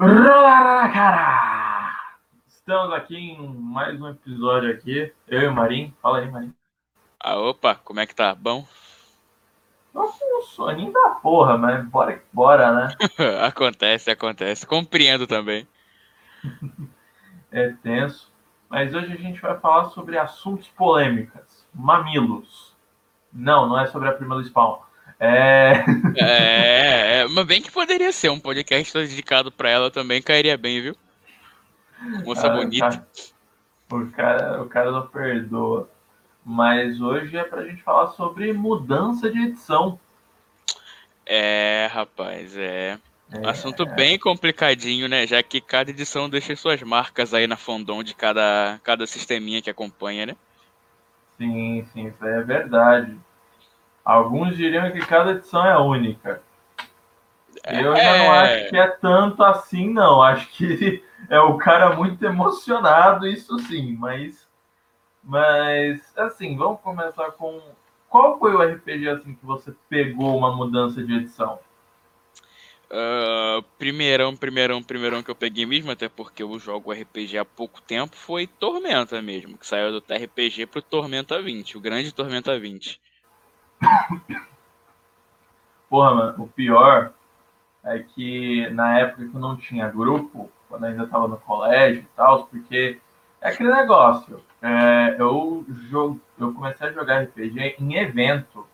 Rola cara! Estamos aqui em mais um episódio aqui, eu e o Marim. Fala aí, Marim. Ah, opa, como é que tá? Bom? Com um soninho da porra, mas bora que bora, né? acontece, acontece. Compreendo também. é tenso. Mas hoje a gente vai falar sobre assuntos polêmicas. Mamilos. Não, não é sobre a prima do Spawn. É... é, é, mas bem que poderia ser um podcast dedicado para ela também, cairia bem, viu? Moça ah, bonita. O cara, o cara não perdoa. Mas hoje é pra gente falar sobre mudança de edição. É, rapaz, é. é. Assunto bem complicadinho, né? Já que cada edição deixa suas marcas aí na fandom de cada, cada sisteminha que acompanha, né? Sim, sim, isso é verdade. Alguns diriam que cada edição é única. Eu é... já não é. acho que é tanto assim, não. Acho que é o cara muito emocionado, isso sim, mas. Mas, assim, vamos começar com. Qual foi o RPG assim que você pegou uma mudança de edição? Uh, primeirão, primeirão, primeirão que eu peguei mesmo, até porque eu jogo RPG há pouco tempo, foi Tormenta mesmo, que saiu do TRPG pro Tormenta 20, o grande Tormenta 20. Porra, mano, o pior é que na época que eu não tinha grupo, quando eu ainda estava no colégio e tal, porque é aquele negócio. É, eu, jogo, eu comecei a jogar RPG em evento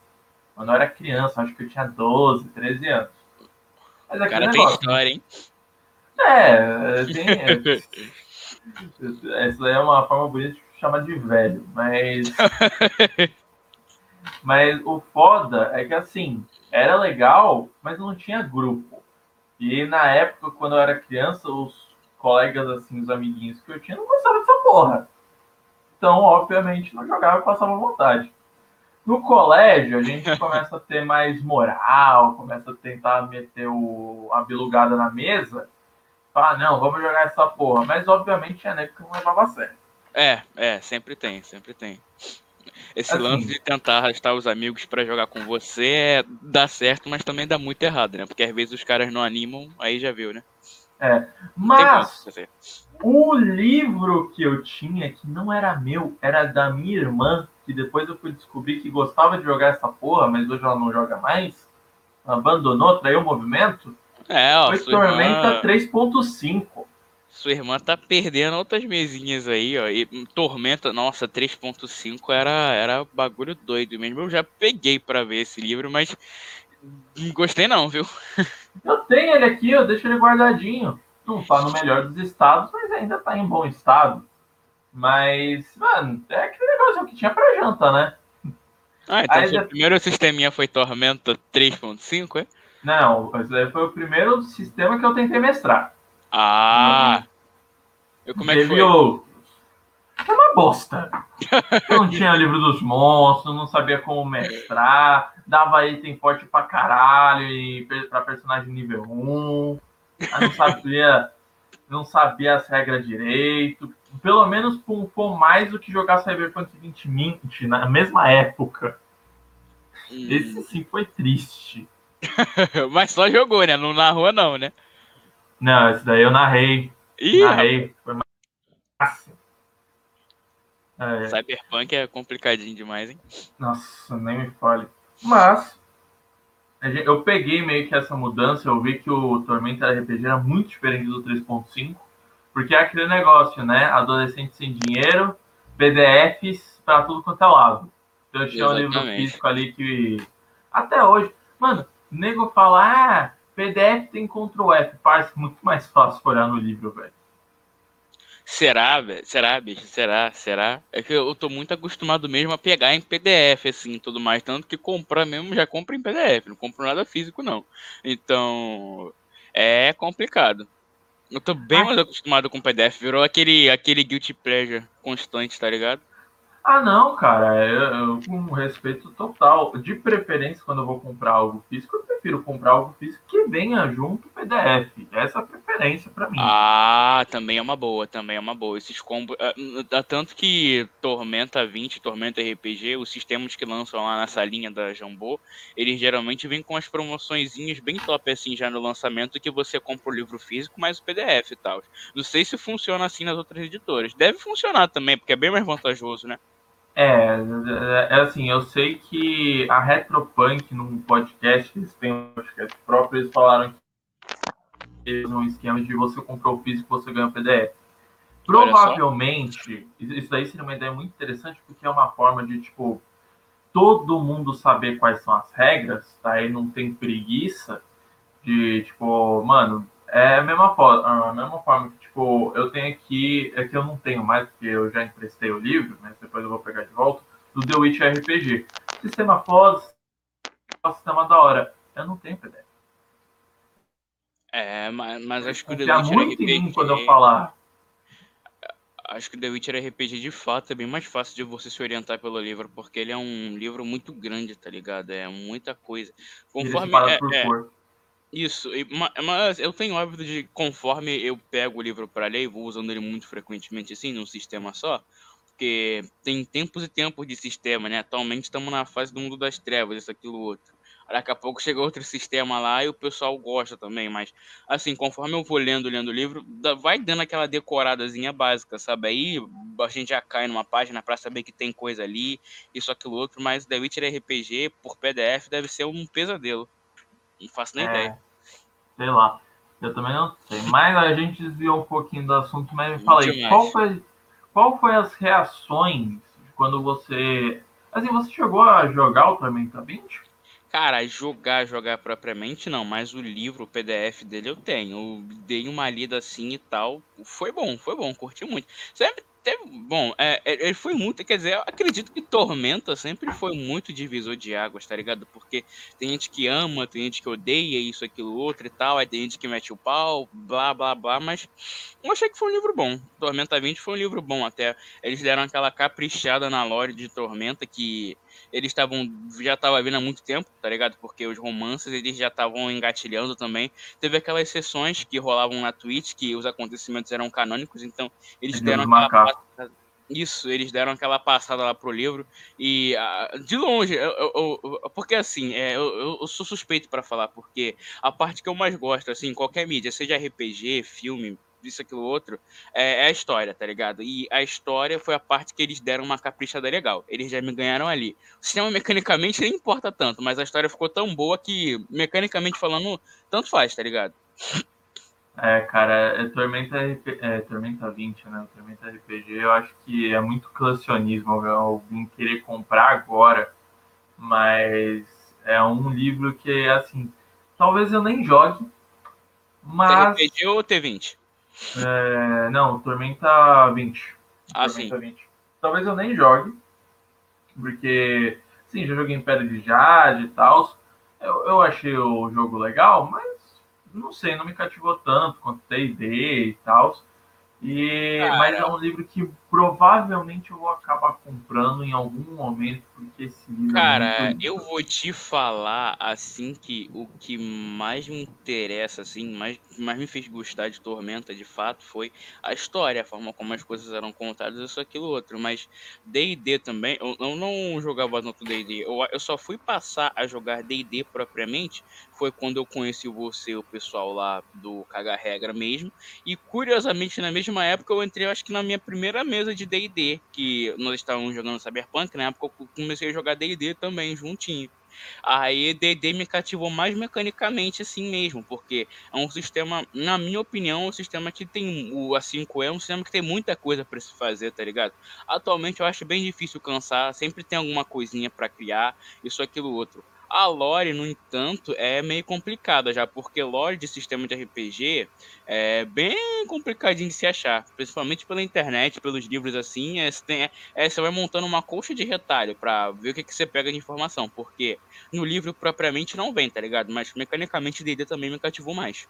quando eu era criança, acho que eu tinha 12, 13 anos. Mas é o cara negócio, tem história, hein? É, tem, essa é uma forma bonita de chamar de velho, mas Mas o foda é que assim, era legal, mas não tinha grupo. E na época, quando eu era criança, os colegas, assim, os amiguinhos que eu tinha, não gostavam dessa porra. Então, obviamente, não jogava e passava vontade. No colégio, a gente começa a ter mais moral, começa a tentar meter o, a bilugada na mesa. Fala, não, vamos jogar essa porra. Mas, obviamente, nego que não levava a sério. É, é, sempre tem, sempre tem. Esse assim, lance de tentar arrastar os amigos para jogar com você é, dá certo, mas também dá muito errado, né? Porque às vezes os caras não animam, aí já viu, né? É. Mas o livro que eu tinha, que não era meu, era da minha irmã, que depois eu fui descobrir que gostava de jogar essa porra, mas hoje ela não joga mais. Abandonou, traiu o movimento. É, ó. Foi Tormenta irmã... 3.5. Sua irmã tá perdendo outras mesinhas aí, ó. E Tormenta, nossa, 3.5 era, era bagulho doido mesmo. Eu já peguei para ver esse livro, mas não gostei não, viu? Eu tenho ele aqui, eu deixo ele guardadinho. Não tá no melhor dos estados, mas ainda tá em bom estado. Mas, mano, é aquele negócio que tinha pra janta, né? Ah, então o primeiro sisteminha foi Tormenta 3.5, é? Não, esse foi o primeiro sistema que eu tentei mestrar. Ah! Eu, como é que foi? outros. É uma bosta. Eu não tinha livro dos monstros, não sabia como mestrar, dava item forte pra caralho e pra personagem nível 1. não sabia, não sabia as regras direito. Pelo menos com, mais do que jogar Cyberpunk 2020 na mesma época. Hum. Esse sim foi triste. Mas só jogou, né? Não narrou, não, né? Não, esse daí eu narrei. Ih, narrei. Foi massa. É. Cyberpunk é complicadinho demais, hein? Nossa, nem me fale. Mas eu peguei meio que essa mudança, eu vi que o Tormenta RPG era muito diferente do 3.5, porque é aquele negócio, né? Adolescente sem dinheiro, PDFs para tudo quanto é lado. Então eu tinha um livro físico ali que. Até hoje. Mano, o nego fala, ah, PDF tem Ctrl F, parece muito mais fácil olhar no livro, velho. Será, velho? Será, bicho? Será? Será? É que eu tô muito acostumado mesmo a pegar em PDF, assim, tudo mais. Tanto que comprar mesmo, já compro em PDF. Não compro nada físico, não. Então, é complicado. Eu tô bem ah. mais acostumado com PDF. Virou aquele, aquele guilty pleasure constante, tá ligado? Ah, não, cara, eu, eu, com respeito total. De preferência, quando eu vou comprar algo físico, eu prefiro comprar algo físico que venha junto PDF. Essa é a preferência para mim. Ah, também é uma boa, também é uma boa. Esses combos. Uh, tanto que Tormenta 20, Tormenta RPG, os sistemas que lançam lá nessa linha da Jambô, eles geralmente vêm com as promoçõezinhas bem top assim já no lançamento que você compra o livro físico mais o PDF e tal. Não sei se funciona assim nas outras editoras. Deve funcionar também, porque é bem mais vantajoso, né? É, é, é assim, eu sei que a Retropunk, num podcast, eles têm um podcast próprio, eles falaram que eles um esquema de você comprou o físico você ganha o PDF. Provavelmente, isso daí seria uma ideia muito interessante, porque é uma forma de, tipo, todo mundo saber quais são as regras, tá? não tem preguiça de, tipo, mano, é a mesma a mesma forma que, tipo, eu tenho aqui, é que eu não tenho mais, porque eu já emprestei o livro, mas depois eu vou pegar de volta, do The Witch RPG. Sistema foda, sistema da hora. Eu não tenho PDF. É, mas, mas acho que o The Witcher muito RPG... Em mim quando eu falar. Acho que o The Witcher RPG de fato é bem mais fácil de você se orientar pelo livro, porque ele é um livro muito grande, tá ligado? É muita coisa. Conforme. É, é, isso, mas eu tenho o hábito de, conforme eu pego o livro para ler, vou usando ele muito frequentemente assim, num sistema só, porque tem tempos e tempos de sistema, né? Atualmente estamos na fase do mundo das trevas, isso, aquilo, outro. Daqui a pouco chega outro sistema lá e o pessoal gosta também, mas assim, conforme eu vou lendo, lendo o livro, vai dando aquela decoradazinha básica, sabe? Aí a gente já cai numa página para saber que tem coisa ali, isso, aquilo, outro, mas The Witcher RPG por PDF deve ser um pesadelo. Não faço nem é, ideia. Sei lá. Eu também não sei. Mas a gente desviou um pouquinho do assunto, mas me fala aí, qual foi, qual foi as reações quando você. Assim, você chegou a jogar o Tormenta 20? Cara, jogar, jogar propriamente não, mas o livro, o PDF dele eu tenho. Eu dei uma lida assim e tal. Foi bom, foi bom, curti muito. Sempre teve, bom, é, é, ele foi muito, quer dizer, acredito que Tormenta sempre foi muito divisor de águas, tá ligado? Porque tem gente que ama, tem gente que odeia isso, aquilo, outro e tal, aí tem gente que mete o pau, blá, blá, blá, mas eu achei que foi um livro bom. Tormenta 20 foi um livro bom até. Eles deram aquela caprichada na lore de Tormenta que eles estavam já estava vindo há muito tempo, tá ligado? Porque os romances eles já estavam engatilhando também. Teve aquelas sessões que rolavam na Twitch que os acontecimentos eram canônicos, então eles deram aquela passada, isso, eles deram aquela passada lá pro livro e uh, de longe, eu, eu, eu, porque assim, é, eu, sou suspeito para falar, porque a parte que eu mais gosto, assim, qualquer mídia, seja RPG, filme, isso, aquilo, outro, é, é, a história, tá ligado? E a história foi a parte que eles deram uma caprichada legal. Eles já me ganharam ali. O sistema mecanicamente nem importa tanto, mas a história ficou tão boa que, mecanicamente falando, tanto faz, tá ligado? É, cara, é Tormenta, é, Tormenta 20, né? Tormenta RPG, eu acho que é muito colecionismo alguém querer comprar agora, mas é um livro que, assim, talvez eu nem jogue, mas... TRPG ou T20? É, não, Tormenta 20. Ah, Tormenta sim. 20. Talvez eu nem jogue, porque, sim, já joguei em Pedra de Jade e tal. Eu, eu achei o jogo legal, mas não sei, não me cativou tanto quanto D&D e tal. E, mas é um livro que provavelmente eu vou acabar comprando em algum momento, porque esse livro. É Cara, é eu vou te falar assim que o que mais me interessa, assim, mais, mais me fez gostar de Tormenta de fato foi a história, a forma como as coisas eram contadas, isso, aquilo, outro. Mas DD também, eu, eu não jogava tanto DD, eu, eu só fui passar a jogar DD propriamente foi quando eu conheci você, o pessoal lá do Caga Regra mesmo. E curiosamente, na mesma época, eu entrei, acho que na minha primeira mesa de DD, que nós estávamos jogando Cyberpunk, na época eu comecei a jogar DD também, juntinho. Aí DD me cativou mais mecanicamente assim mesmo, porque é um sistema, na minha opinião, é um sistema que tem o A5E é um sistema que tem muita coisa para se fazer, tá ligado? Atualmente eu acho bem difícil cansar, sempre tem alguma coisinha para criar, isso aquilo outro. A lore, no entanto, é meio complicada já, porque lore de sistema de RPG é bem complicadinho de se achar, principalmente pela internet, pelos livros assim. É, você, tem, é, você vai montando uma colcha de retalho para ver o que, que você pega de informação, porque no livro propriamente não vem, tá ligado? Mas mecanicamente D&D também me cativou mais.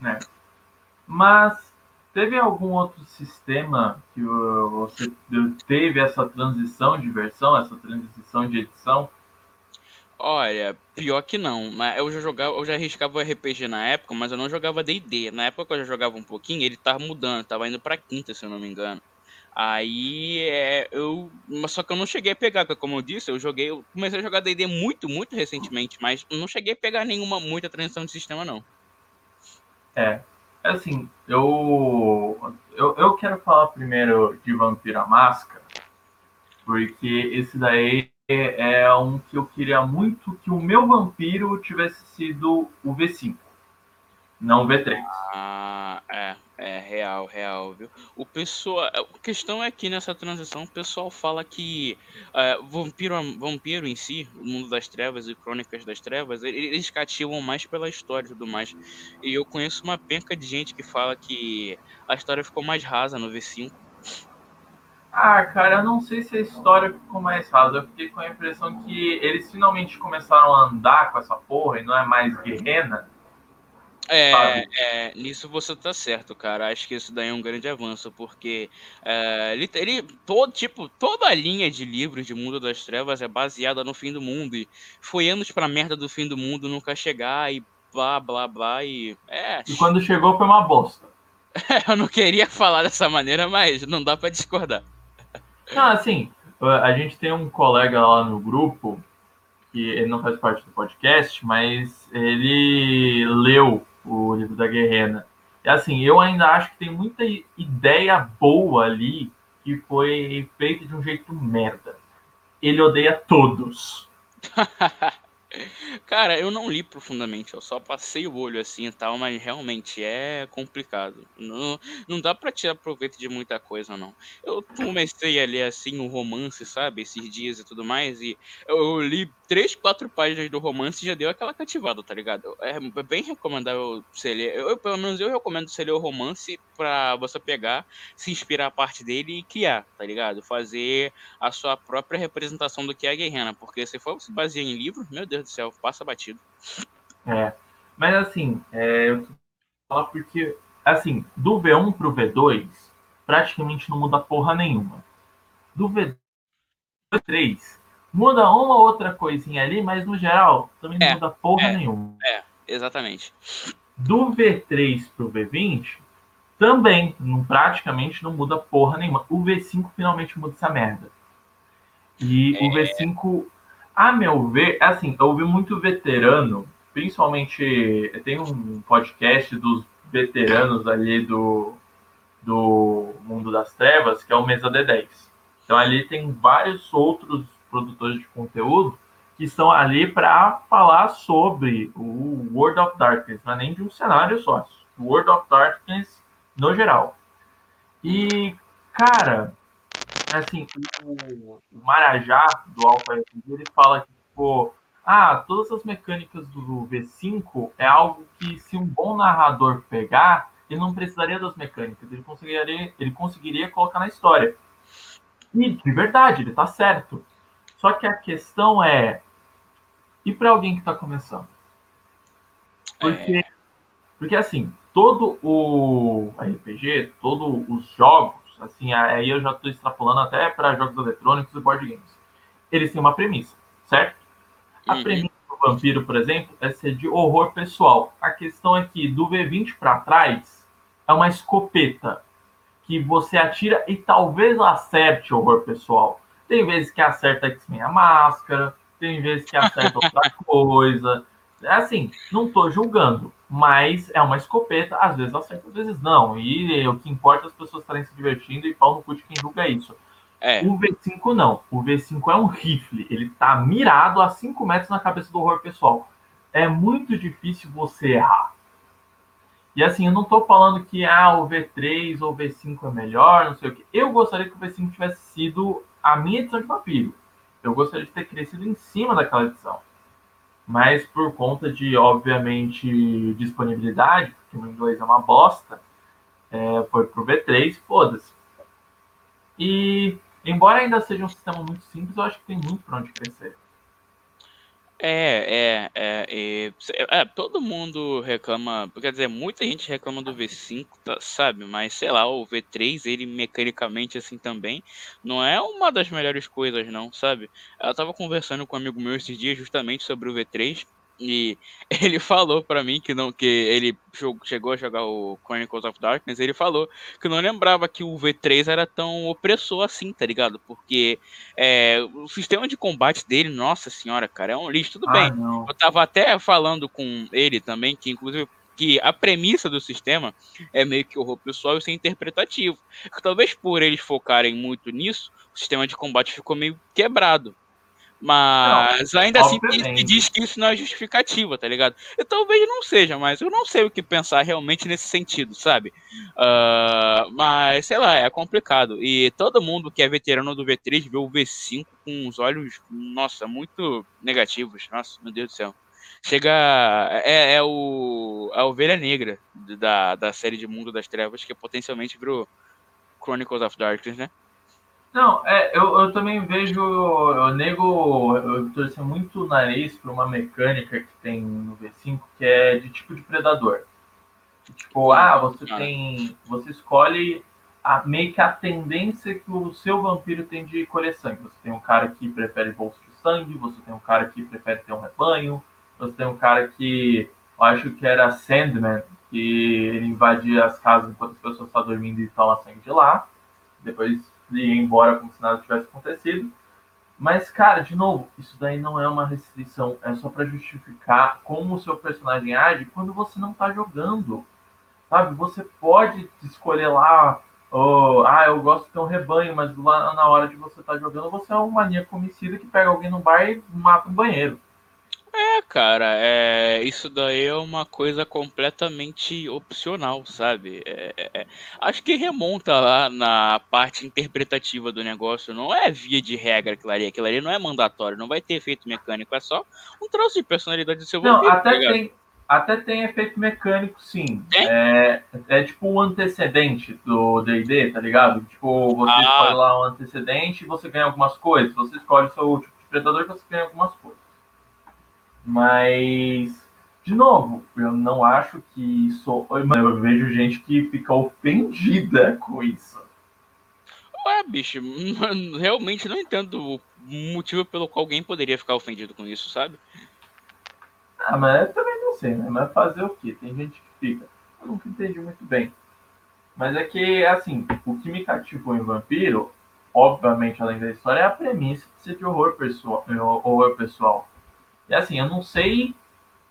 É. Mas teve algum outro sistema que você teve essa transição de versão, essa transição de edição? Olha, pior que não. Eu já jogava, eu já arriscava RPG na época, mas eu não jogava D&D. Na época que eu já jogava um pouquinho, ele tava mudando, tava indo pra quinta, se eu não me engano. Aí é, eu. Só que eu não cheguei a pegar, porque como eu disse, eu joguei. Eu comecei a jogar DD muito, muito recentemente, mas não cheguei a pegar nenhuma muita transição de sistema, não. É. Assim, eu, eu. Eu quero falar primeiro de Vampira Máscara, porque esse daí é um que eu queria muito que o meu vampiro tivesse sido o V5, não o V3. Ah, é. É real, real, viu? O pessoal, a questão é que nessa transição o pessoal fala que uh, vampiro, vampiro em si, o mundo das trevas e crônicas das trevas, eles cativam mais pela história e tudo mais. E eu conheço uma penca de gente que fala que a história ficou mais rasa no V5. Ah, cara, eu não sei se a história ficou mais rasa. Eu fiquei com a impressão que eles finalmente começaram a andar com essa porra e não é mais guerrena. É, é, nisso você tá certo, cara. Acho que isso daí é um grande avanço, porque é, ele, ele, todo, tipo, toda a linha de livros de Mundo das Trevas é baseada no fim do mundo. E foi anos pra merda do fim do mundo nunca chegar e blá blá blá. E, é, e quando chegou foi uma bosta. eu não queria falar dessa maneira, mas não dá para discordar. Não, assim, a gente tem um colega lá no grupo que ele não faz parte do podcast, mas ele leu o livro da Guerrena. É assim, eu ainda acho que tem muita ideia boa ali que foi feita de um jeito merda. Ele odeia todos. Cara, eu não li profundamente, eu só passei o olho assim e tal, mas realmente é complicado. Não, não dá pra tirar proveito de muita coisa, não. Eu comecei a ler assim um romance, sabe, esses dias e tudo mais, e eu, li três, quatro páginas do romance e já deu aquela cativada, tá ligado? É bem recomendável você ler. Eu, pelo menos eu recomendo você ler o romance pra você pegar, se inspirar a parte dele e criar, tá ligado? Fazer a sua própria representação do que é a guerrena, porque se for se basear em livro, meu Deus do céu, passa batido. É, mas assim, é, eu falar porque, assim, do V1 pro V2, praticamente não muda porra nenhuma. Do V3, muda uma outra coisinha ali, mas no geral também não é, muda porra é, nenhuma. É, exatamente. Do V3 pro V20, também não, praticamente não muda porra nenhuma. O V5 finalmente muda essa merda. E é... o V5, a meu ver, é assim, eu ouvi muito veterano, principalmente tem um podcast dos veteranos ali do, do Mundo das Trevas, que é o Mesa D10. Então ali tem vários outros produtores de conteúdo que estão ali para falar sobre o World of Darkness, não é nem de um cenário só, o World of Darkness no geral. E, cara, assim, o, Marajá do Alpha RPG, ele fala que, tipo, ah, todas as mecânicas do V5 é algo que se um bom narrador pegar, ele não precisaria das mecânicas, ele conseguiria, ele conseguiria colocar na história. E, de verdade, ele tá certo. Só que a questão é, e para alguém que está começando? Porque, é. porque assim, todo o RPG, todos os jogos, assim, aí eu já estou extrapolando até para jogos eletrônicos e board games. Eles têm uma premissa, certo? A uhum. premissa do vampiro, por exemplo, é ser de horror pessoal. A questão é que do V20 para trás é uma escopeta que você atira e talvez acerte horror pessoal. Tem vezes que acerta X-Men a máscara, tem vezes que acerta outra coisa. É assim, não estou julgando, mas é uma escopeta, às vezes acerta, às vezes não. E o que importa é as pessoas estarem se divertindo e pau no cu de quem julga isso. É. O V5 não. O V5 é um rifle. Ele está mirado a 5 metros na cabeça do horror pessoal. É muito difícil você errar. E assim, eu não estou falando que ah, o V3 ou o V5 é melhor, não sei o que. Eu gostaria que o V5 tivesse sido a minha edição de papiro. Eu gostaria de ter crescido em cima daquela edição. Mas por conta de, obviamente, disponibilidade, porque o inglês é uma bosta, é, foi pro V3, foda-se. E, embora ainda seja um sistema muito simples, eu acho que tem muito para onde crescer. É, é, é, é, todo mundo reclama, quer dizer, muita gente reclama do V5, tá, sabe? Mas sei lá, o V3, ele mecanicamente assim também, não é uma das melhores coisas, não, sabe? Eu tava conversando com um amigo meu esses dias justamente sobre o V3, e ele falou para mim que não que ele chegou a jogar o Chronicles of Darkness, ele falou que não lembrava que o V3 era tão opressor assim, tá ligado? Porque é, o sistema de combate dele, nossa senhora, cara, é um lixo, tudo ah, bem. Não. Eu tava até falando com ele também, que inclusive que a premissa do sistema é meio que horror pessoal e ser interpretativo. Talvez por eles focarem muito nisso, o sistema de combate ficou meio quebrado. Mas não, ainda assim se diz que isso não é justificativa, tá ligado? E talvez não seja, mas eu não sei o que pensar realmente nesse sentido, sabe? Uh, mas, sei lá, é complicado. E todo mundo que é veterano do V3 vê o V5 com os olhos, nossa, muito negativos. Nossa, meu Deus do céu. Chega. É, é o. A ovelha negra da, da série de Mundo das Trevas, que potencialmente virou Chronicles of Darkness, né? Não, é, eu, eu também vejo, eu nego, eu torço muito o nariz para uma mecânica que tem no V5, que é de tipo de predador. Tipo, ah, você ah. tem, você escolhe a, meio que a tendência que o seu vampiro tem de colher sangue. Você tem um cara que prefere bolso de sangue, você tem um cara que prefere ter um rebanho, você tem um cara que, eu acho que era Sandman, que ele invadia as casas enquanto as pessoas estão dormindo e toma sangue de lá. Depois e ir embora como se nada tivesse acontecido. Mas, cara, de novo, isso daí não é uma restrição, é só para justificar como o seu personagem age quando você não tá jogando. Sabe? Você pode escolher lá, oh, ah, eu gosto de ter um rebanho, mas lá na hora de você estar tá jogando, você é um maníaco homicida que pega alguém no bar e mata um banheiro. É, cara, é, isso daí é uma coisa completamente opcional, sabe? É, é, é, acho que remonta lá na parte interpretativa do negócio. Não é via de regra aquilo ali. Aquilo ali não é mandatório, não vai ter efeito mecânico. É só um troço de personalidade do seu Não, até, tá tem, até tem efeito mecânico, sim. É, é tipo um antecedente do D&D, tá ligado? Tipo, você ah. escolhe lá um antecedente e você ganha algumas coisas. Você escolhe o seu tipo de predador e você ganha algumas coisas. Mas, de novo, eu não acho que isso. Eu vejo gente que fica ofendida com isso. Ué, bicho, realmente não entendo o motivo pelo qual alguém poderia ficar ofendido com isso, sabe? Ah, mas eu também não sei, né? Mas fazer o quê? Tem gente que fica. Eu nunca entendi muito bem. Mas é que, assim, o que me cativou em Vampiro, obviamente, além da história, é a premissa de ser de horror pessoal. Horror pessoal. E assim, eu não sei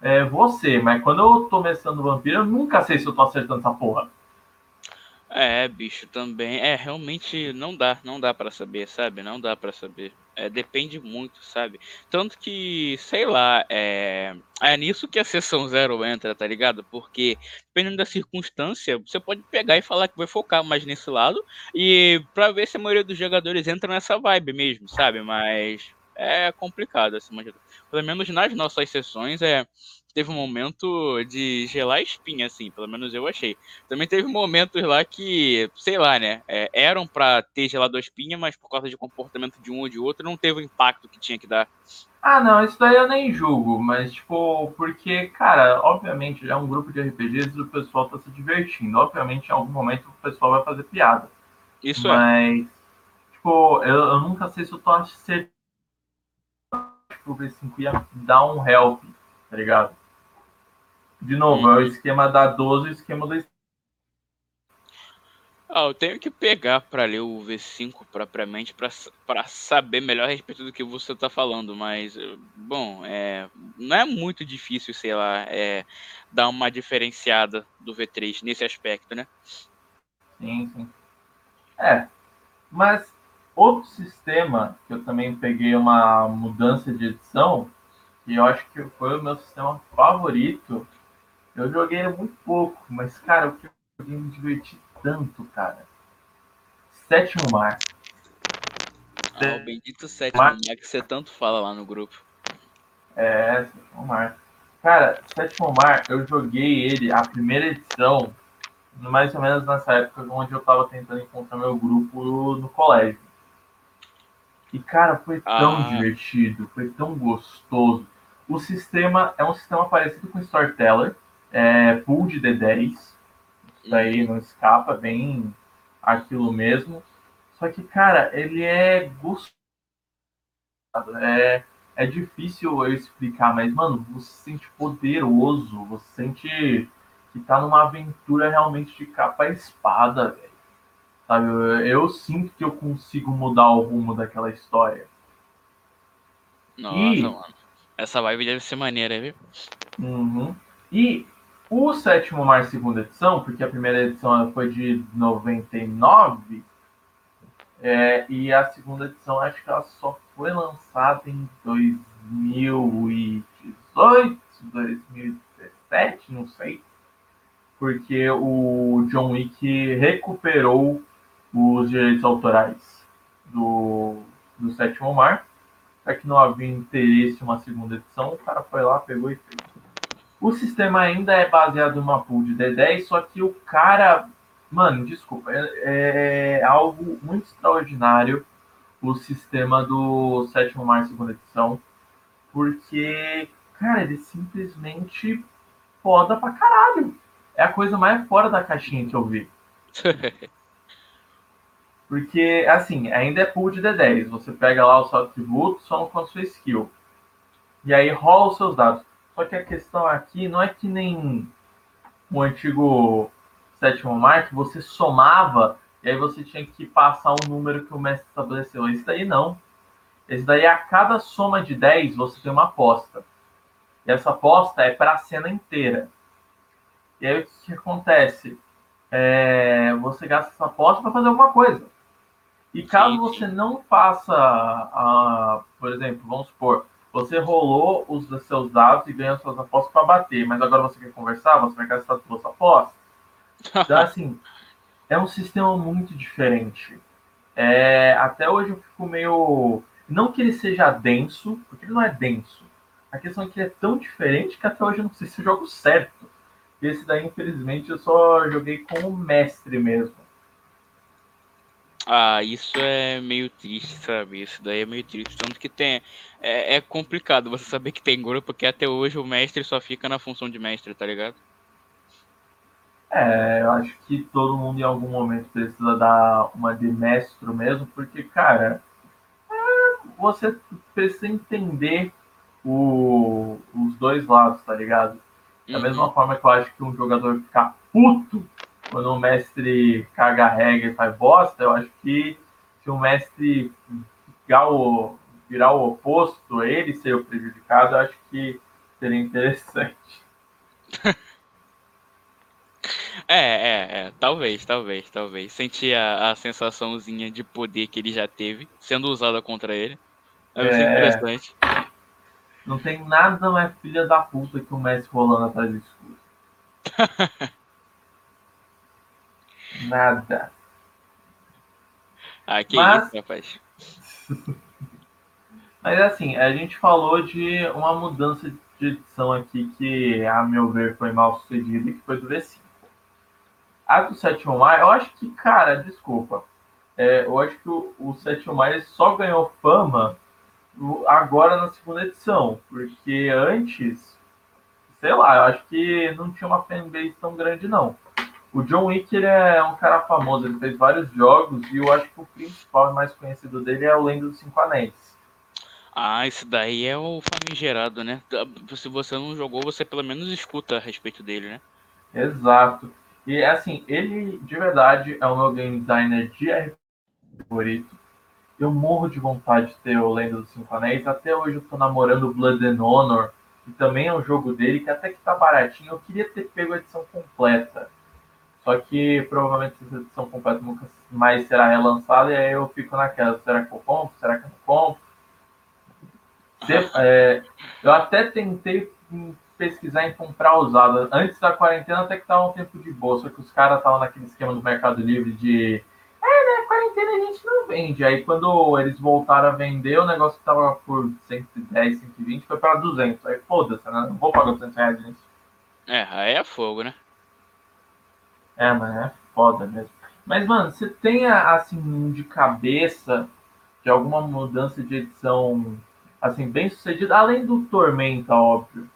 é, você, mas quando eu tô mestrando vampiro, eu nunca sei se eu tô acertando essa porra. É, bicho, também. É, realmente não dá, não dá para saber, sabe? Não dá para saber. É, depende muito, sabe? Tanto que, sei lá, é, é nisso que a sessão zero entra, tá ligado? Porque, dependendo da circunstância, você pode pegar e falar que vai focar mais nesse lado e pra ver se a maioria dos jogadores entra nessa vibe mesmo, sabe? Mas é complicado, assim, mas pelo menos nas nossas sessões, é, teve um momento de gelar espinha, assim, pelo menos eu achei. Também teve momentos lá que, sei lá, né, é, eram para ter gelado a espinha, mas por causa de comportamento de um ou de outro, não teve o impacto que tinha que dar. Ah, não, isso daí eu nem julgo, mas, tipo, porque, cara, obviamente, é um grupo de RPGs e o pessoal tá se divertindo. Obviamente, em algum momento, o pessoal vai fazer piada. Isso mas, é. Mas, tipo, eu, eu nunca sei se eu tô acertando pro V5 ia dar um help, tá ligado? De novo, hum. é o esquema da 12 e o esquema da. Ah, eu tenho que pegar para ler o V5 propriamente para saber melhor a respeito do que você tá falando, mas bom, é, não é muito difícil, sei lá, é, dar uma diferenciada do V3 nesse aspecto, né? Sim, sim. É, mas Outro sistema que eu também peguei uma mudança de edição, e eu acho que foi o meu sistema favorito. Eu joguei muito pouco, mas, cara, eu joguei me diverti tanto, cara. Sétimo mar. Ah, o bendito sétimo mar que você tanto fala lá no grupo. É, sétimo mar. Cara, sétimo mar, eu joguei ele, a primeira edição, mais ou menos nessa época onde eu tava tentando encontrar meu grupo no colégio. E, cara, foi tão ah. divertido, foi tão gostoso. O sistema é um sistema parecido com o Storyteller, é pool de D10, daí não escapa, bem aquilo mesmo. Só que, cara, ele é gostoso. É, é difícil eu explicar, mas, mano, você se sente poderoso, você sente que tá numa aventura realmente de capa espada, velho. Sabe, eu, eu, sinto que eu consigo mudar o rumo daquela história. Nossa, e... mano. Essa vibe deve ser maneira, viu? Uhum. E o sétimo mar segunda edição, porque a primeira edição foi de 99, é, e a segunda edição acho que ela só foi lançada em 2018, 2017, não sei. Porque o John Wick recuperou os direitos autorais do, do sétimo mar. É que não havia interesse em uma segunda edição, o cara foi lá, pegou e fez. O sistema ainda é baseado em uma pool de D10, só que o cara. Mano, desculpa, é, é algo muito extraordinário o sistema do sétimo mar segunda edição. Porque, cara, ele simplesmente foda pra caralho. É a coisa mais fora da caixinha que eu vi. Porque, assim, ainda é pool de D10. Você pega lá o seu atributo, só com a sua skill. E aí rola os seus dados. Só que a questão aqui não é que nem o antigo sétimo mar, que você somava e aí você tinha que passar um número que o mestre estabeleceu. Esse daí não. Esse daí, a cada soma de 10, você tem uma aposta. E essa aposta é para a cena inteira. E aí o que, que acontece? É, você gasta essa aposta para fazer alguma coisa. E caso sim, sim. você não faça, a, por exemplo, vamos supor, você rolou os seus dados e ganhou suas apostas para bater, mas agora você quer conversar, você vai gastar suas apostas. Então, assim, é um sistema muito diferente. É, até hoje eu fico meio. Não que ele seja denso, porque ele não é denso. A questão é que ele é tão diferente que até hoje eu não sei se eu jogo certo. Esse daí, infelizmente, eu só joguei com o mestre mesmo. Ah, isso é meio triste, sabe? Isso daí é meio triste. Tanto que tem. É, é complicado você saber que tem grupo, porque até hoje o mestre só fica na função de mestre, tá ligado? É, eu acho que todo mundo em algum momento precisa dar uma de mestre mesmo, porque, cara, é, você precisa entender o, os dois lados, tá ligado? Da uhum. mesma forma que eu acho que um jogador fica puto quando o mestre caga a regra e faz bosta, eu acho que se o mestre virar o, virar o oposto, ele ser o prejudicado, eu acho que seria interessante. É, é, é, talvez, talvez, talvez. Sentir a, a sensaçãozinha de poder que ele já teve sendo usada contra ele. É, é interessante. Não tem nada mais filha da puta que o Messi rolando atrás do escuro. Nada. Ah, que Mas... isso, rapaz. Mas assim, a gente falou de uma mudança de edição aqui que, a meu ver, foi mal sucedida, que foi do V5. A do sétimo mar, eu acho que, cara, desculpa. É, eu acho que o, o sétimo mar só ganhou fama agora na segunda edição, porque antes, sei lá, eu acho que não tinha uma fanbase tão grande, não. O John Wick ele é um cara famoso, ele fez vários jogos e eu acho que o principal e mais conhecido dele é o Lenda dos Cinco Anéis. Ah, isso daí é o famigerado, né? Se você não jogou, você pelo menos escuta a respeito dele, né? Exato. E assim, ele de verdade é o meu game designer de RPG favorito. Eu morro de vontade de ter o Lenda dos Cinco Anéis. Até hoje eu tô namorando Blood and Honor, que também é um jogo dele, que até que tá baratinho. Eu queria ter pego a edição completa. Só que provavelmente essa edição completa nunca mais será relançada, e aí eu fico naquela, será que eu compro? Será que eu não compro? Se, é, eu até tentei pesquisar em comprar usada. Antes da quarentena até que tava um tempo de boa, só que os caras estavam naquele esquema do Mercado Livre de é, né, quarentena a gente não vende. Aí quando eles voltaram a vender, o negócio tava por 110, 120, foi para 200. Aí foda-se, né? Não vou pagar 200 reais nisso. É, aí é fogo, né? É, mano, é foda mesmo. Mas, mano, você tem, assim, de cabeça de alguma mudança de edição assim, bem sucedida, além do Tormenta, óbvio.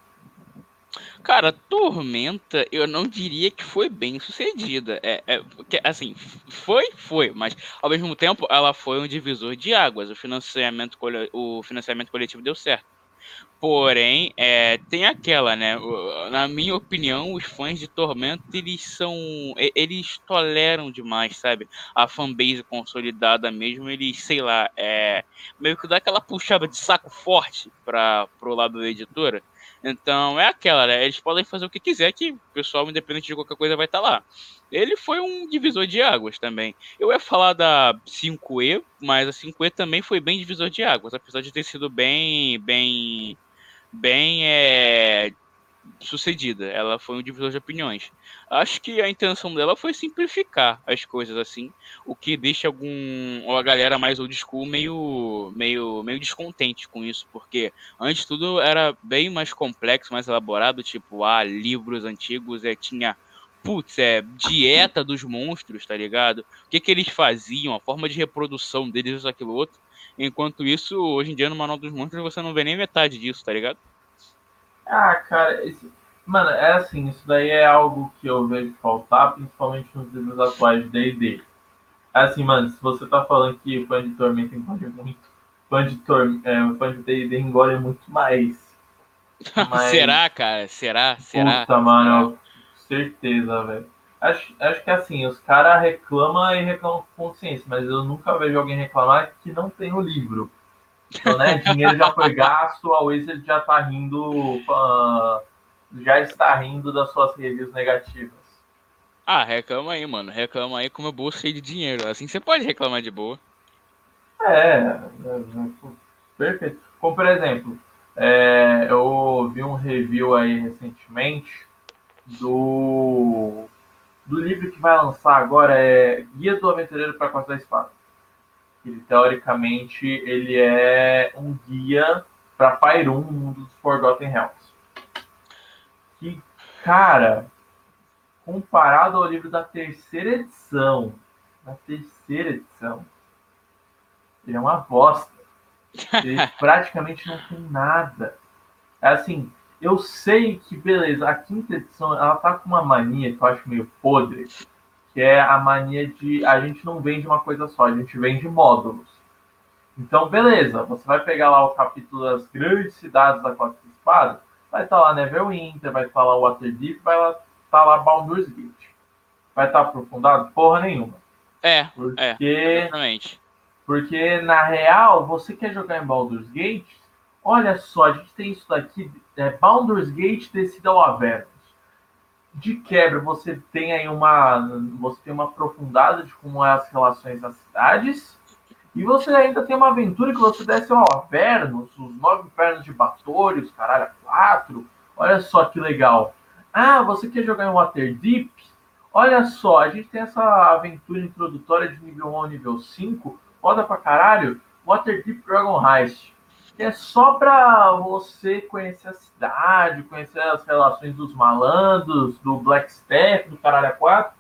Cara, Tormenta, eu não diria que foi bem sucedida. É, é assim, foi, foi, mas ao mesmo tempo ela foi um divisor de águas. O financiamento, o financiamento coletivo deu certo. Porém, é, tem aquela, né? Na minha opinião, os fãs de Tormenta, eles são. Eles toleram demais, sabe? A fanbase consolidada mesmo, eles, sei lá, é, meio que dá aquela puxada de saco forte para pro lado da editora. Então é aquela, né? Eles podem fazer o que quiser, que o pessoal, independente de qualquer coisa, vai estar tá lá. Ele foi um divisor de águas também. Eu ia falar da 5E, mas a 5E também foi bem divisor de águas, apesar de ter sido bem, bem bem é, sucedida. Ela foi um divisor de opiniões. Acho que a intenção dela foi simplificar as coisas assim, o que deixa algum a galera mais old school meio meio meio descontente com isso, porque antes tudo era bem mais complexo, mais elaborado, tipo, ah, livros antigos, é tinha putz, é dieta dos monstros, tá ligado? O que que eles faziam, a forma de reprodução deles, isso aquilo outro. Enquanto isso, hoje em dia no Manual dos Monstros você não vê nem metade disso, tá ligado? Ah, cara, esse... mano, é assim, isso daí é algo que eu vejo faltar, principalmente nos livros atuais de D&D. É assim, mano, se você tá falando que fã de Tormenta engole muito, fã de Tor... é, fã de D&D engole muito mais. Mas... Será, cara? Será? Será? Puta, mano, certeza, velho. Acho, acho que assim, os caras reclamam e reclamam com consciência, mas eu nunca vejo alguém reclamar que não tem o livro. Então, né, dinheiro já foi gasto, a Wizard já tá rindo, uh, já está rindo das suas reviews negativas. Ah, reclama aí, mano. Reclama aí com meu bolso cheio de dinheiro. Assim você pode reclamar de boa. É, é, é perfeito. Como por exemplo, é, eu vi um review aí recentemente do do livro que vai lançar agora é Guia do Aventureiro para a Costa da Espada. Ele, teoricamente, ele é um guia para Faerun, um dos Forgotten Realms. Que, cara, comparado ao livro da terceira edição, da terceira edição, ele é uma bosta. Ele praticamente não tem nada. É assim, eu sei que, beleza, a quinta edição ela tá com uma mania que eu acho meio podre, que é a mania de a gente não vende uma coisa só, a gente vende módulos. Então, beleza, você vai pegar lá o capítulo das grandes cidades da Costa de Espada, vai estar tá lá Neverwinter, vai estar tá lá Waterdeep, vai estar tá lá Baldur's Gate. Vai estar tá aprofundado? Porra nenhuma. É, porque, é, exatamente. Porque, na real, você quer jogar em Baldur's Gate, olha só, a gente tem isso daqui é, Baldur's Gate descida ao Avernus. De quebra, você tem aí uma, você tem uma aprofundada de como é as relações das cidades, e você ainda tem uma aventura que você desce ao Avernus, os nove infernos de Batorius, caralho, quatro. Olha só que legal. Ah, você quer jogar em Waterdeep? Olha só, a gente tem essa aventura introdutória de nível 1 ao nível 5, foda pra caralho, Waterdeep Dragon Heist que é só para você conhecer a cidade, conhecer as relações dos malandros, do Blackstaff, do Caralho 4,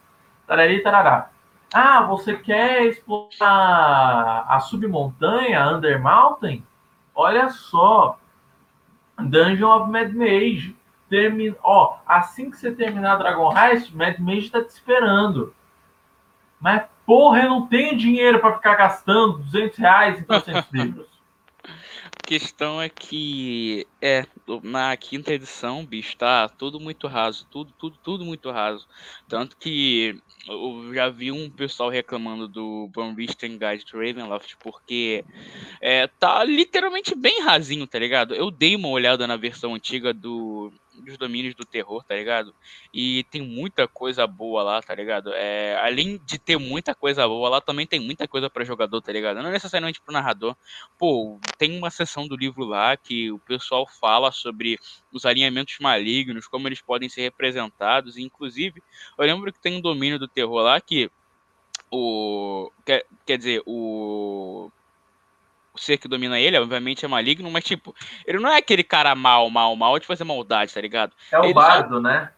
tarari, tarará. Ah, você quer explorar a submontanha, Under Mountain? Olha só, Dungeon of Mad Mage. Termin... Ó, assim que você terminar Dragon Heist, Mad Mage está te esperando. Mas, porra, eu não tenho dinheiro para ficar gastando 200 reais em 300 livros questão é que é na quinta edição, bicho, tá tudo muito raso, tudo, tudo, tudo muito raso. Tanto que eu já vi um pessoal reclamando do Van Richten Guide to Ravenloft porque é, tá literalmente bem rasinho, tá ligado? Eu dei uma olhada na versão antiga do dos domínios do terror, tá ligado? E tem muita coisa boa lá, tá ligado? É, além de ter muita coisa boa lá, também tem muita coisa para jogador, tá ligado? Não necessariamente pro narrador. Pô, tem uma seção do livro lá que o pessoal fala sobre os alinhamentos malignos, como eles podem ser representados, e inclusive, eu lembro que tem um domínio do terror lá que o quer, quer dizer, o o ser que domina ele, obviamente, é maligno, mas, tipo, ele não é aquele cara mal, mal, mal de fazer maldade, tá ligado? É o ele bardo, só... né?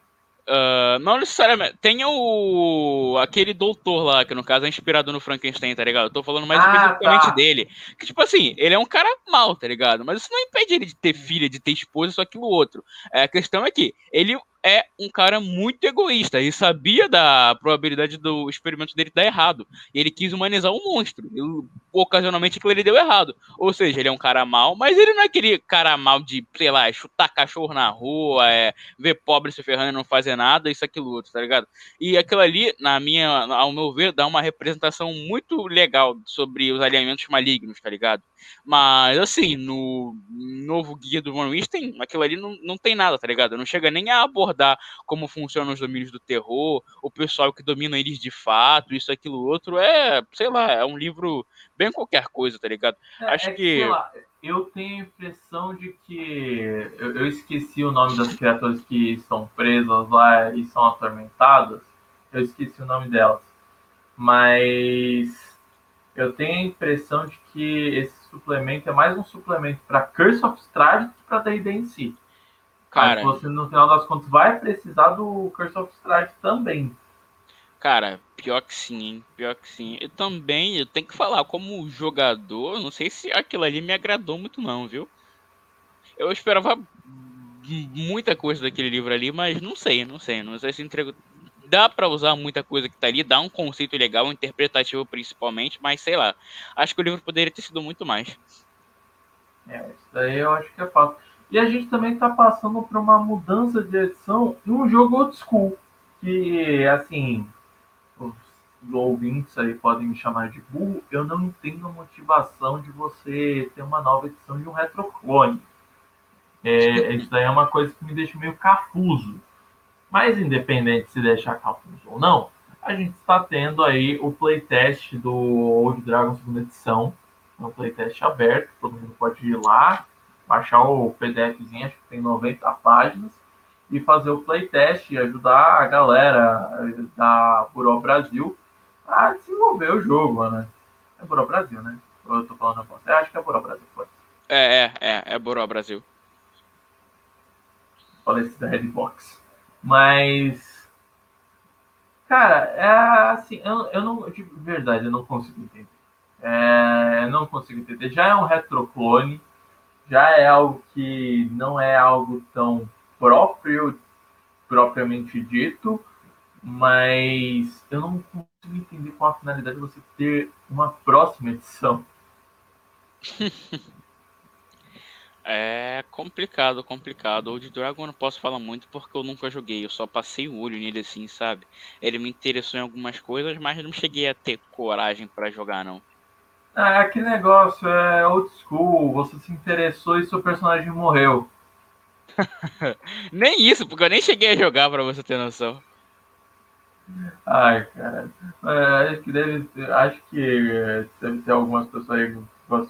Uh, não necessariamente. Tem o. aquele doutor lá, que no caso é inspirado no Frankenstein, tá ligado? Eu tô falando mais ah, especificamente tá. dele. Que, tipo assim, ele é um cara mal, tá ligado? Mas isso não impede ele de ter filha, de ter esposa, isso, aquilo, outro. É, a questão é que ele é um cara muito egoísta e sabia da probabilidade do experimento dele dar errado. Ele quis humanizar o monstro. E, ocasionalmente aquilo ele deu errado. Ou seja, ele é um cara mal, mas ele não é aquele cara mal de, sei lá, chutar cachorro na rua, é, ver pobre se ferrando e não fazer nada, isso, aquilo, outro, tá ligado? E aquilo ali, na minha, ao meu ver, dá uma representação muito legal sobre os alinhamentos malignos, tá ligado? Mas, assim, no novo guia do Von Winston, aquilo ali não, não tem nada, tá ligado? Não chega nem a abordar como funcionam os domínios do terror, o pessoal que domina eles de fato, isso, aquilo, outro. É, sei lá, é um livro bem qualquer coisa, tá ligado? É, Acho é que. lá, eu tenho a impressão de que. Eu, eu esqueci o nome das criaturas que estão presas lá e são atormentadas. Eu esqueci o nome delas. Mas eu tenho a impressão de que esse suplemento é mais um suplemento para Curse of Strahd que para D&D em si. Cara, Mas você no final das contas vai precisar do Curse of Strahd também. Cara, pior que sim, hein? Pior que sim. Eu também, eu tenho que falar, como jogador, não sei se aquilo ali me agradou muito não, viu? Eu esperava muita coisa daquele livro ali, mas não sei, não sei. Não sei se entregou dá para usar muita coisa que tá ali, dá um conceito legal, interpretativo principalmente, mas sei lá. Acho que o livro poderia ter sido muito mais. É, isso daí eu acho que é fácil. E a gente também está passando por uma mudança de edição em um jogo old school. Que, assim, os ouvintes aí podem me chamar de burro. Eu não entendo a motivação de você ter uma nova edição de um retroclone. É, isso daí é uma coisa que me deixa meio cafuso. Mas independente se deixar cálculos ou não, a gente está tendo aí o playtest do Old Dragon segunda edição. É um playtest aberto, todo mundo pode ir lá, baixar o PDFzinho, acho que tem 90 páginas, e fazer o playtest e ajudar a galera da Buró Brasil a desenvolver o jogo, né? É Buró Brasil, né? Eu tô falando a Eu acho que é Buró Brasil, foi. É, é, é, é Buró Brasil. Falei esse da Redbox. Mas. Cara, é assim, eu, eu não. De verdade, eu não consigo entender. É, não consigo entender. Já é um retroclone, já é algo que não é algo tão próprio, propriamente dito, mas eu não consigo entender qual a finalidade de você ter uma próxima edição. É complicado, complicado. O de Dragon eu não posso falar muito porque eu nunca joguei. Eu só passei o olho nele assim, sabe? Ele me interessou em algumas coisas, mas não cheguei a ter coragem para jogar, não. Ah, que negócio, é old school. Você se interessou e seu personagem morreu. nem isso, porque eu nem cheguei a jogar para você ter noção. Ai, cara. É, acho que deve acho que é, deve ter algumas pessoas aí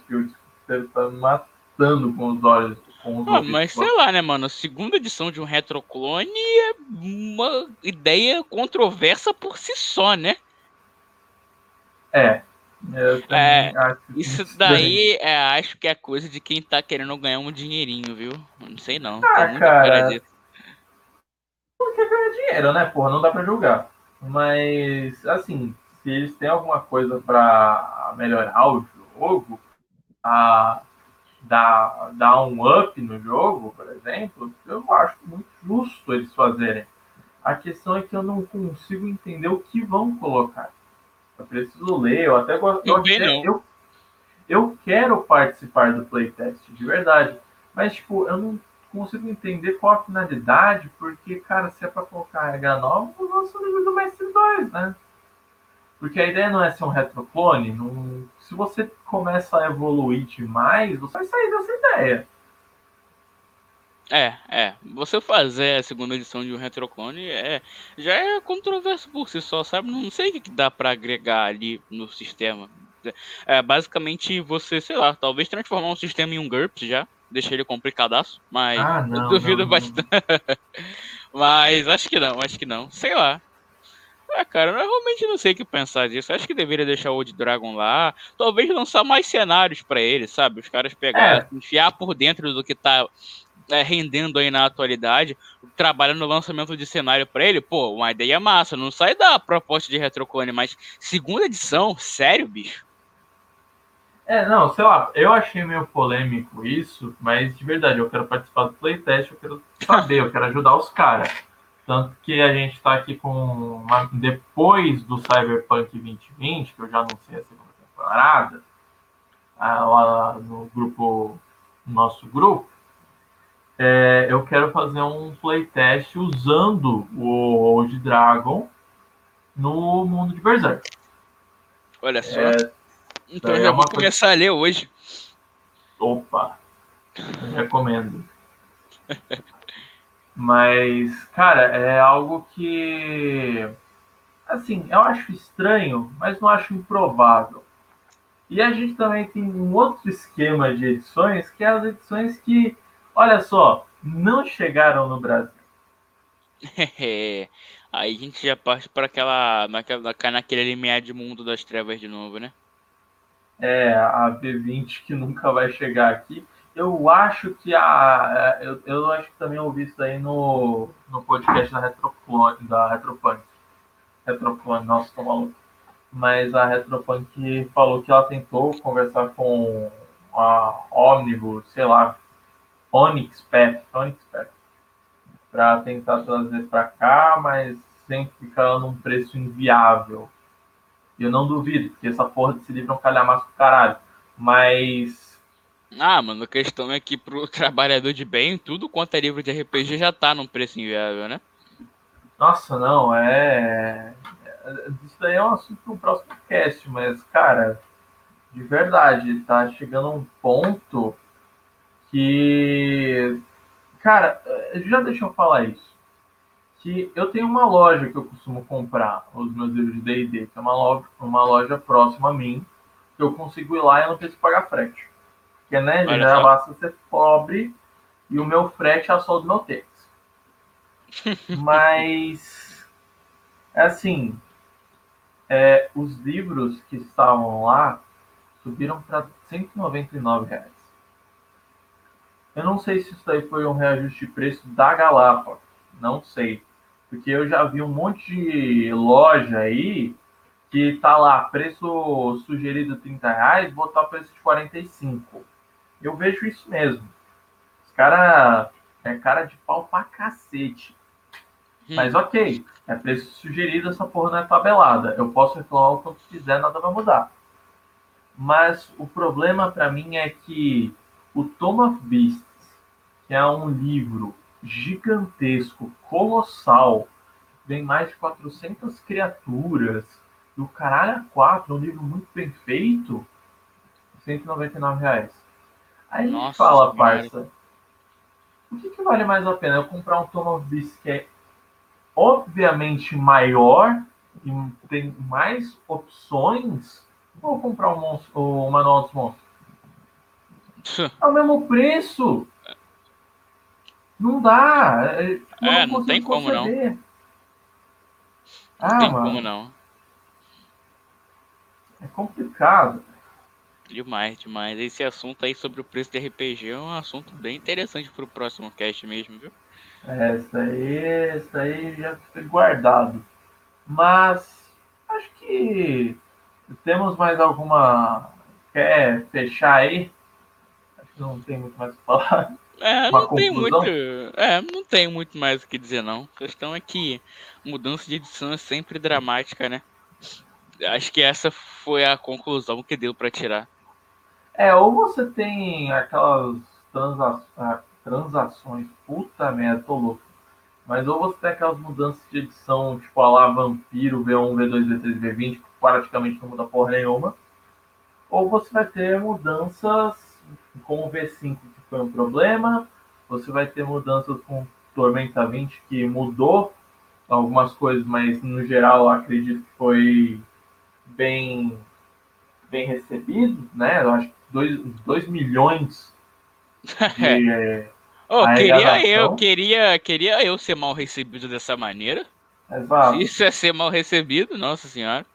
que deve estar matando com os olhos. Com os ah, mas sei lá, né, mano? Segunda edição de um retroclone é uma ideia controversa por si só, né? É. é isso daí é, acho que é coisa de quem tá querendo ganhar um dinheirinho, viu? Não sei não. Ah, cara, disso. Não quer ganhar dinheiro, né, porra? Não dá pra julgar. Mas, assim, se eles têm alguma coisa pra melhorar o jogo, a dar, dar um up no jogo, por exemplo, eu acho muito justo eles fazerem. A questão é que eu não consigo entender o que vão colocar. Eu preciso ler, eu até gosto. Eu, eu, eu quero participar do playtest, de verdade. Mas, tipo, eu não consigo entender qual a finalidade, porque, cara, se é para colocar regra nova, eu gosto do livro do Mestre 2, né? Porque a ideia não é ser um retroclone. Não... Se você começa a evoluir demais, você vai sair dessa ideia. É, é. Você fazer a segunda edição de um retroclone é, já é controverso por si só, sabe? Não sei o que dá para agregar ali no sistema. É, basicamente você, sei lá, talvez transformar um sistema em um GURPS já, deixar ele complicadaço, mas ah, não, eu duvido não, bastante. mas acho que não, acho que não. Sei lá. Ah, cara, eu realmente não sei o que pensar disso. Acho que deveria deixar o Old Dragon lá. Talvez lançar mais cenários para ele, sabe? Os caras pegar, é. enfiar por dentro do que tá é, rendendo aí na atualidade, trabalhando no lançamento de cenário para ele, pô, uma ideia massa, não sai da proposta de retroclone, mas segunda edição, sério, bicho? É, não, sei lá, eu achei meio polêmico isso, mas de verdade, eu quero participar do playtest, eu quero saber, eu quero ajudar os caras. Tanto que a gente está aqui com uma, depois do Cyberpunk 2020, que eu já anunciei a segunda temporada, lá no grupo, no nosso grupo, é, eu quero fazer um playtest usando o Old Dragon no mundo de Berserk. Olha só. É, então é já vou começar coisa... a ler hoje. Opa! recomendo. Mas, cara, é algo que. Assim, eu acho estranho, mas não acho improvável. E a gente também tem um outro esquema de edições, que é as edições que, olha só, não chegaram no Brasil. Aí a gente já parte para aquela, naquela, naquele limiar de mundo das trevas de novo, né? É, a V20 que nunca vai chegar aqui. Eu acho que a. Eu, eu acho que também ouvi isso daí no, no podcast da Retropunk, da Retropunk. Retropunk, nossa, tô maluco. Mas a Retropunk falou que ela tentou conversar com a Omnibus, sei lá, Onyx Path, Onyx Path, para tentar trazer para cá, mas sempre ficar num preço inviável. Eu não duvido, porque essa porra desse livro é um calhamaço do caralho. Mas. Ah, mano, a questão é que pro trabalhador de bem, tudo quanto é livro de RPG já tá num preço inviável, né? Nossa, não, é. Isso daí é um assunto pro próximo cast, mas, cara, de verdade, tá chegando a um ponto que. Cara, já deixa eu falar isso que eu tenho uma loja que eu costumo comprar os meus livros de D&D, que é uma loja, uma loja próxima a mim, que eu consigo ir lá e eu não preciso pagar frete. Porque, né, já basta ser pobre e o meu frete é só do meu tênis. Mas, é assim, é, os livros que estavam lá subiram para 199 reais. Eu não sei se isso daí foi um reajuste de preço da Galápagos, não sei. Porque eu já vi um monte de loja aí que tá lá, preço sugerido 30 reais, botar preço de 45. Eu vejo isso mesmo. Os cara é cara de pau pra cacete. Mas ok, é preço sugerido, essa porra não é tabelada. Eu posso reclamar o quanto quiser, nada vai mudar. Mas o problema para mim é que o Tom of Beasts, que é um livro gigantesco, colossal. Vem mais de 400 criaturas. E o caralho a 4, um livro muito bem feito. 199 reais. Aí a gente Nossa, fala, parça, o que, que, vale mais a pena? Eu comprar um Tom of Beast que é obviamente maior e tem mais opções ou comprar um monstro, o Manual dos Monstros? É o mesmo preço. Não dá. É, é não, não tem como não. Não ah, tem mano. como não. É complicado. Demais, demais. Esse assunto aí sobre o preço de RPG é um assunto bem interessante pro próximo cast mesmo, viu? É, isso aí, isso aí já foi guardado. Mas acho que temos mais alguma. Quer fechar aí? Não tem muito mais o que falar. É, não tem muito. É, não tem muito mais o que dizer, não. A questão é que mudança de edição é sempre dramática, né? Acho que essa foi a conclusão que deu para tirar. É, ou você tem aquelas transa ah, transações, puta merda, tô louco. Mas ou você tem aquelas mudanças de edição, tipo a lá Vampiro, V1, V2, V3, V20, que praticamente não muda porra nenhuma. Ou você vai ter mudanças com o V5 foi um problema. Você vai ter mudanças com Tormenta 20 que mudou algumas coisas, mas no geral acredito que foi bem bem recebido, né? Eu acho que 2 milhões de, oh, queria eu queria queria eu ser mal recebido dessa maneira. Exato. Isso é ser mal recebido, nossa senhora.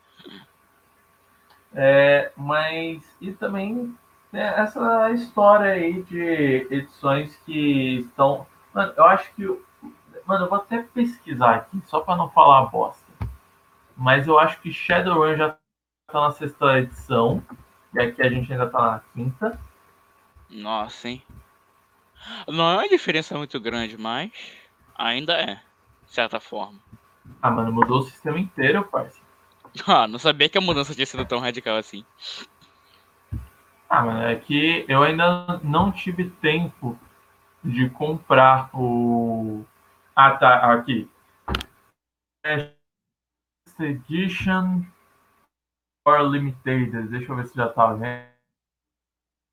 É, mas e também essa história aí de edições que estão. Mano, eu acho que. Mano, eu vou até pesquisar aqui, só para não falar bosta. Mas eu acho que Shadowrun já tá na sexta edição. E aqui a gente ainda tá na quinta. Nossa, hein? Não é uma diferença muito grande, mas ainda é, de certa forma. Ah, mano, mudou o sistema inteiro, parceiro. Ah, não sabia que a mudança tinha sido tão radical assim. Ah, mano, é que eu ainda não tive tempo de comprar o. Ah, tá, aqui. Edition for Limited. Deixa eu ver se já tá vendo.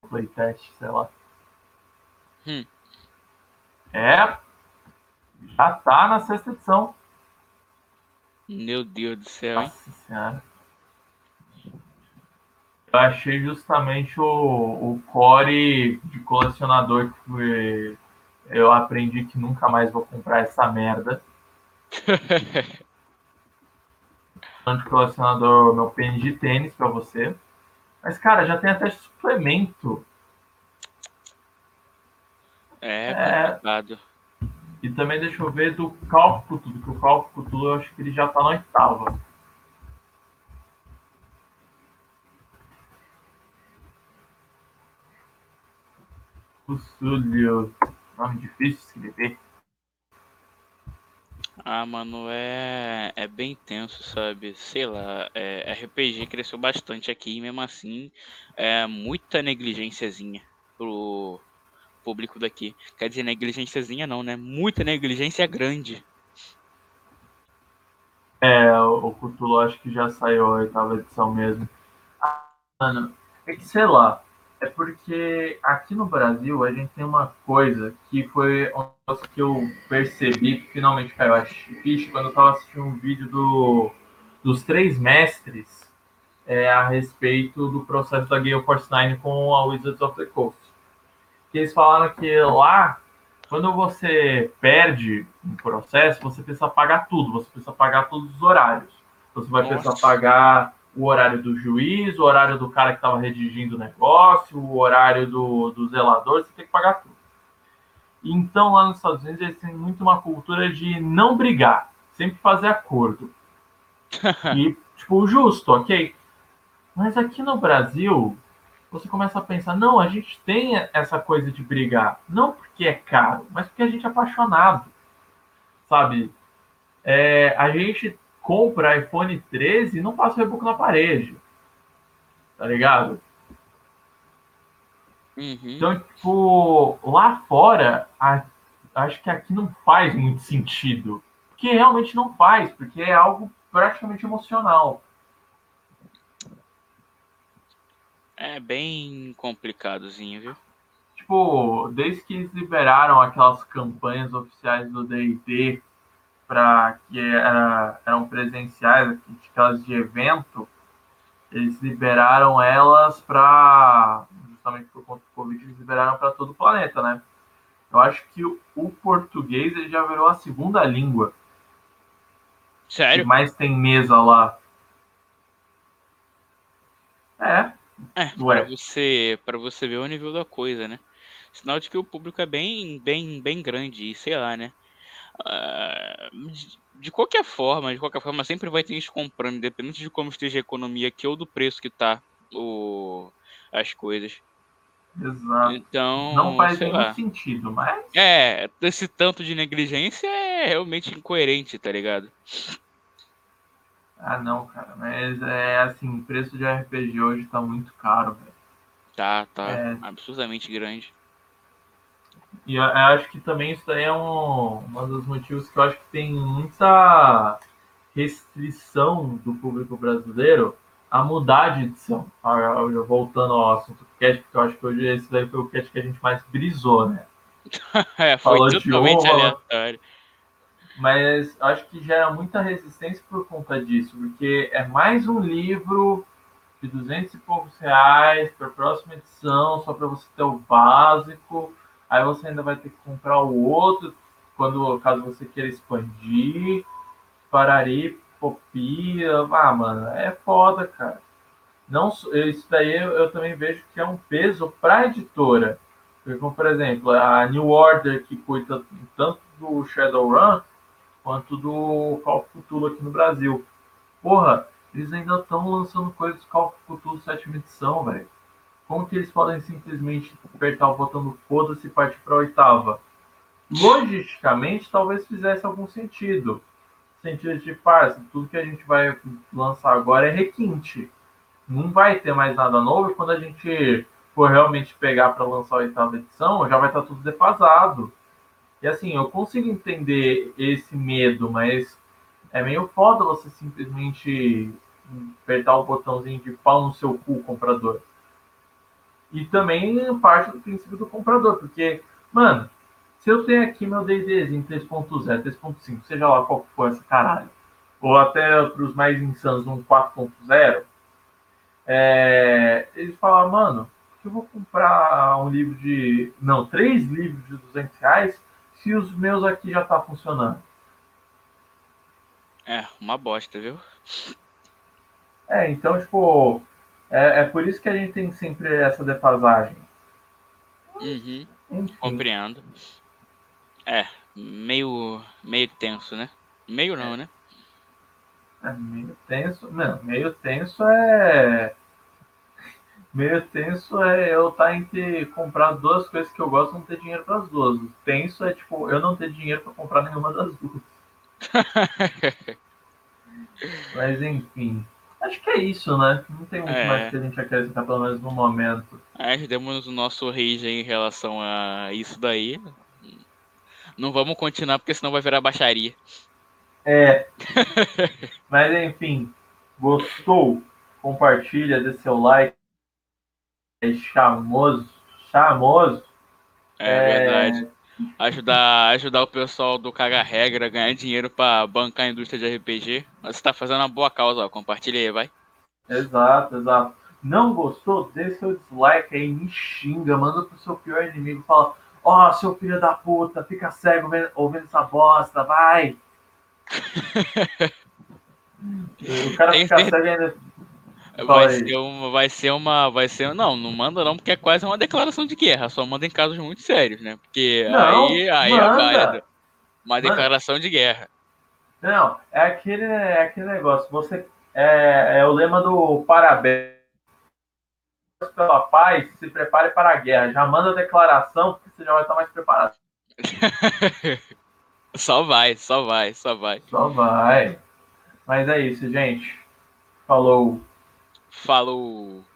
Playtest, sei lá. Hum. É. Já tá na sexta edição. Meu Deus do céu, hein? Nossa senhora. Eu achei justamente o, o core de colecionador que eu aprendi que nunca mais vou comprar essa merda. De colecionador, meu pênis de tênis pra você. Mas, cara, já tem até suplemento. É É. complicado. E também deixa eu ver do Cálculo que o Cálculo eu acho que ele já tá na oitava. Cthulhu. Nome difícil de escrever. Ah, mano, é, é bem tenso, sabe? Sei lá, é, RPG cresceu bastante aqui e mesmo assim é muita negligenciazinha pro público daqui. Quer dizer, negligenciazinha não, né? Muita negligência grande. É, o o Cthulhu acho que já saiu a oitava edição mesmo. Ah, Mano, é que sei lá. É porque aqui no Brasil a gente tem uma coisa que foi um negócio que eu percebi que finalmente caiu a ficha quando eu tava assistindo um vídeo do, dos três mestres é, a respeito do processo da Gale Force 9 com a Wizards of the Coast. Que eles falaram que lá, quando você perde um processo, você precisa pagar tudo, você precisa pagar todos os horários. Você vai precisar Nossa. pagar o horário do juiz, o horário do cara que estava redigindo o negócio, o horário do, do zelador, você tem que pagar tudo. Então, lá nos Estados Unidos, eles têm muito uma cultura de não brigar, sempre fazer acordo. e, tipo, justo, ok? Mas aqui no Brasil, você começa a pensar, não, a gente tem essa coisa de brigar, não porque é caro, mas porque a gente é apaixonado, sabe? É, a gente compra iPhone 13 e não passa o reboco na parede, tá ligado? Uhum. Então, tipo, lá fora, a- acho que aqui não faz muito sentido. Porque realmente não faz, porque é algo praticamente emocional. É bem complicadozinho, viu? Tipo, desde que eles liberaram aquelas campanhas oficiais do D&D para que era- eram presenciais, aquelas de evento, eles liberaram elas para justamente por conta do Covid, eles liberaram para todo o planeta, né? Eu acho que o, o português ele já virou a segunda língua que Sério? mais tem mesa lá. É, É, pra você, pra você ver o nível da coisa, né? Sinal de que o público é bem, bem, bem grande, e sei lá, né? Ah, de, qualquer forma, de qualquer forma, sempre vai ter gente comprando, independente de como esteja a economia aqui ou do preço que tá o, as coisas. exato. Então, Não faz nenhum lá. sentido, mas É, esse tanto de negligência é realmente incoerente, tá ligado? Ah, não, cara, mas é assim, o preço de RPG hoje tá muito caro, velho. Tá, tá É. absurdamente grande. E acho que também isso daí é um, um dos motivos que eu acho que tem muita restrição do público brasileiro a mudar de edição. Voltando ao assunto do cast, porque eu acho que hoje esse daí foi o cast que a gente mais brisou, né? É, foi Falou de totalmente honra. aleatório. Mas acho que gera muita resistência por conta disso, porque é mais um livro de 200 e poucos reais para a próxima edição, só para você ter o básico. Aí você ainda vai ter que comprar o outro, quando caso você queira expandir. Parari, popia. Ah, mano, é foda, cara. não isso daí eu também vejo que é um peso para a editora. Como, por exemplo, a New Order, que cuida tanto do Shadowrun quanto do Call of Cthulhu aqui no Brasil. Porra, eles ainda estão lançando coisas do Call of Cthulhu 7 edição, velho. Como que eles podem simplesmente apertar o botão do foda-se e partir para a oitava? Logisticamente, talvez fizesse algum sentido. Sentido de paz, tudo que a gente vai lançar agora é requinte. Não vai ter mais nada novo quando a gente for realmente pegar para lançar a oitava edição, já vai estar tá tudo defasado. E assim, eu consigo entender esse medo, mas é meio foda você simplesmente apertar o botãozinho de pau no seu cu, comprador. E também parte do princípio do comprador, porque, mano, se eu tenho aqui meu D&Dzinho 3.0, 3.5, seja lá qual for essa caralho, ou até para os mais insanos um 4.0, é, eles falam, mano, eu vou comprar um livro de. Não, três livros de 200 reais se os meus aqui já tá funcionando? É, uma bosta, viu? É, então, tipo, é, é por isso que a gente tem sempre essa defasagem. Uhum, compreendo. É, meio, meio tenso, né? Meio não, né? É, meio tenso. Não, meio tenso é Meio tenso é eu estar tá entre comprar duas coisas que eu gosto e não ter dinheiro para as duas. Tenso é tipo eu não ter dinheiro para comprar nenhuma das duas. Mas enfim. Acho que é isso, né? Não tem muito é. mais que a gente acrescentar, pelo menos no momento. É, demos o nosso rage em relação a isso daí. Não vamos continuar, porque senão vai virar baixaria. É. Mas enfim, gostou? Compartilha, dê seu like é chamoso, chamoso. É, é, verdade. Ajudar, ajudar o pessoal do Caga Regra a ganhar dinheiro para bancar a indústria de RPG. Você tá fazendo uma boa causa, ó. Compartilha aí, vai. Exato, exato. Não gostou? Dê seu dislike aí, me xinga, manda pro seu pior inimigo, fala, ó, oh, seu filho da puta, fica cego ouvindo essa bosta, vai! o cara Tem fica cego ainda Vai ser, uma, vai ser uma. Vai ser. Não, não manda não, porque é quase uma declaração de guerra. Só manda em casos muito sérios, né? Porque não, aí, aí é uma declaração manda. de guerra. Não, é aquele, é aquele negócio. Você é, é o lema do parabéns pela paz, se prepare para a guerra. Já manda a declaração, porque você já vai estar mais preparado. só vai, só vai, só vai. Só vai. Mas é isso, gente. Falou. Falou!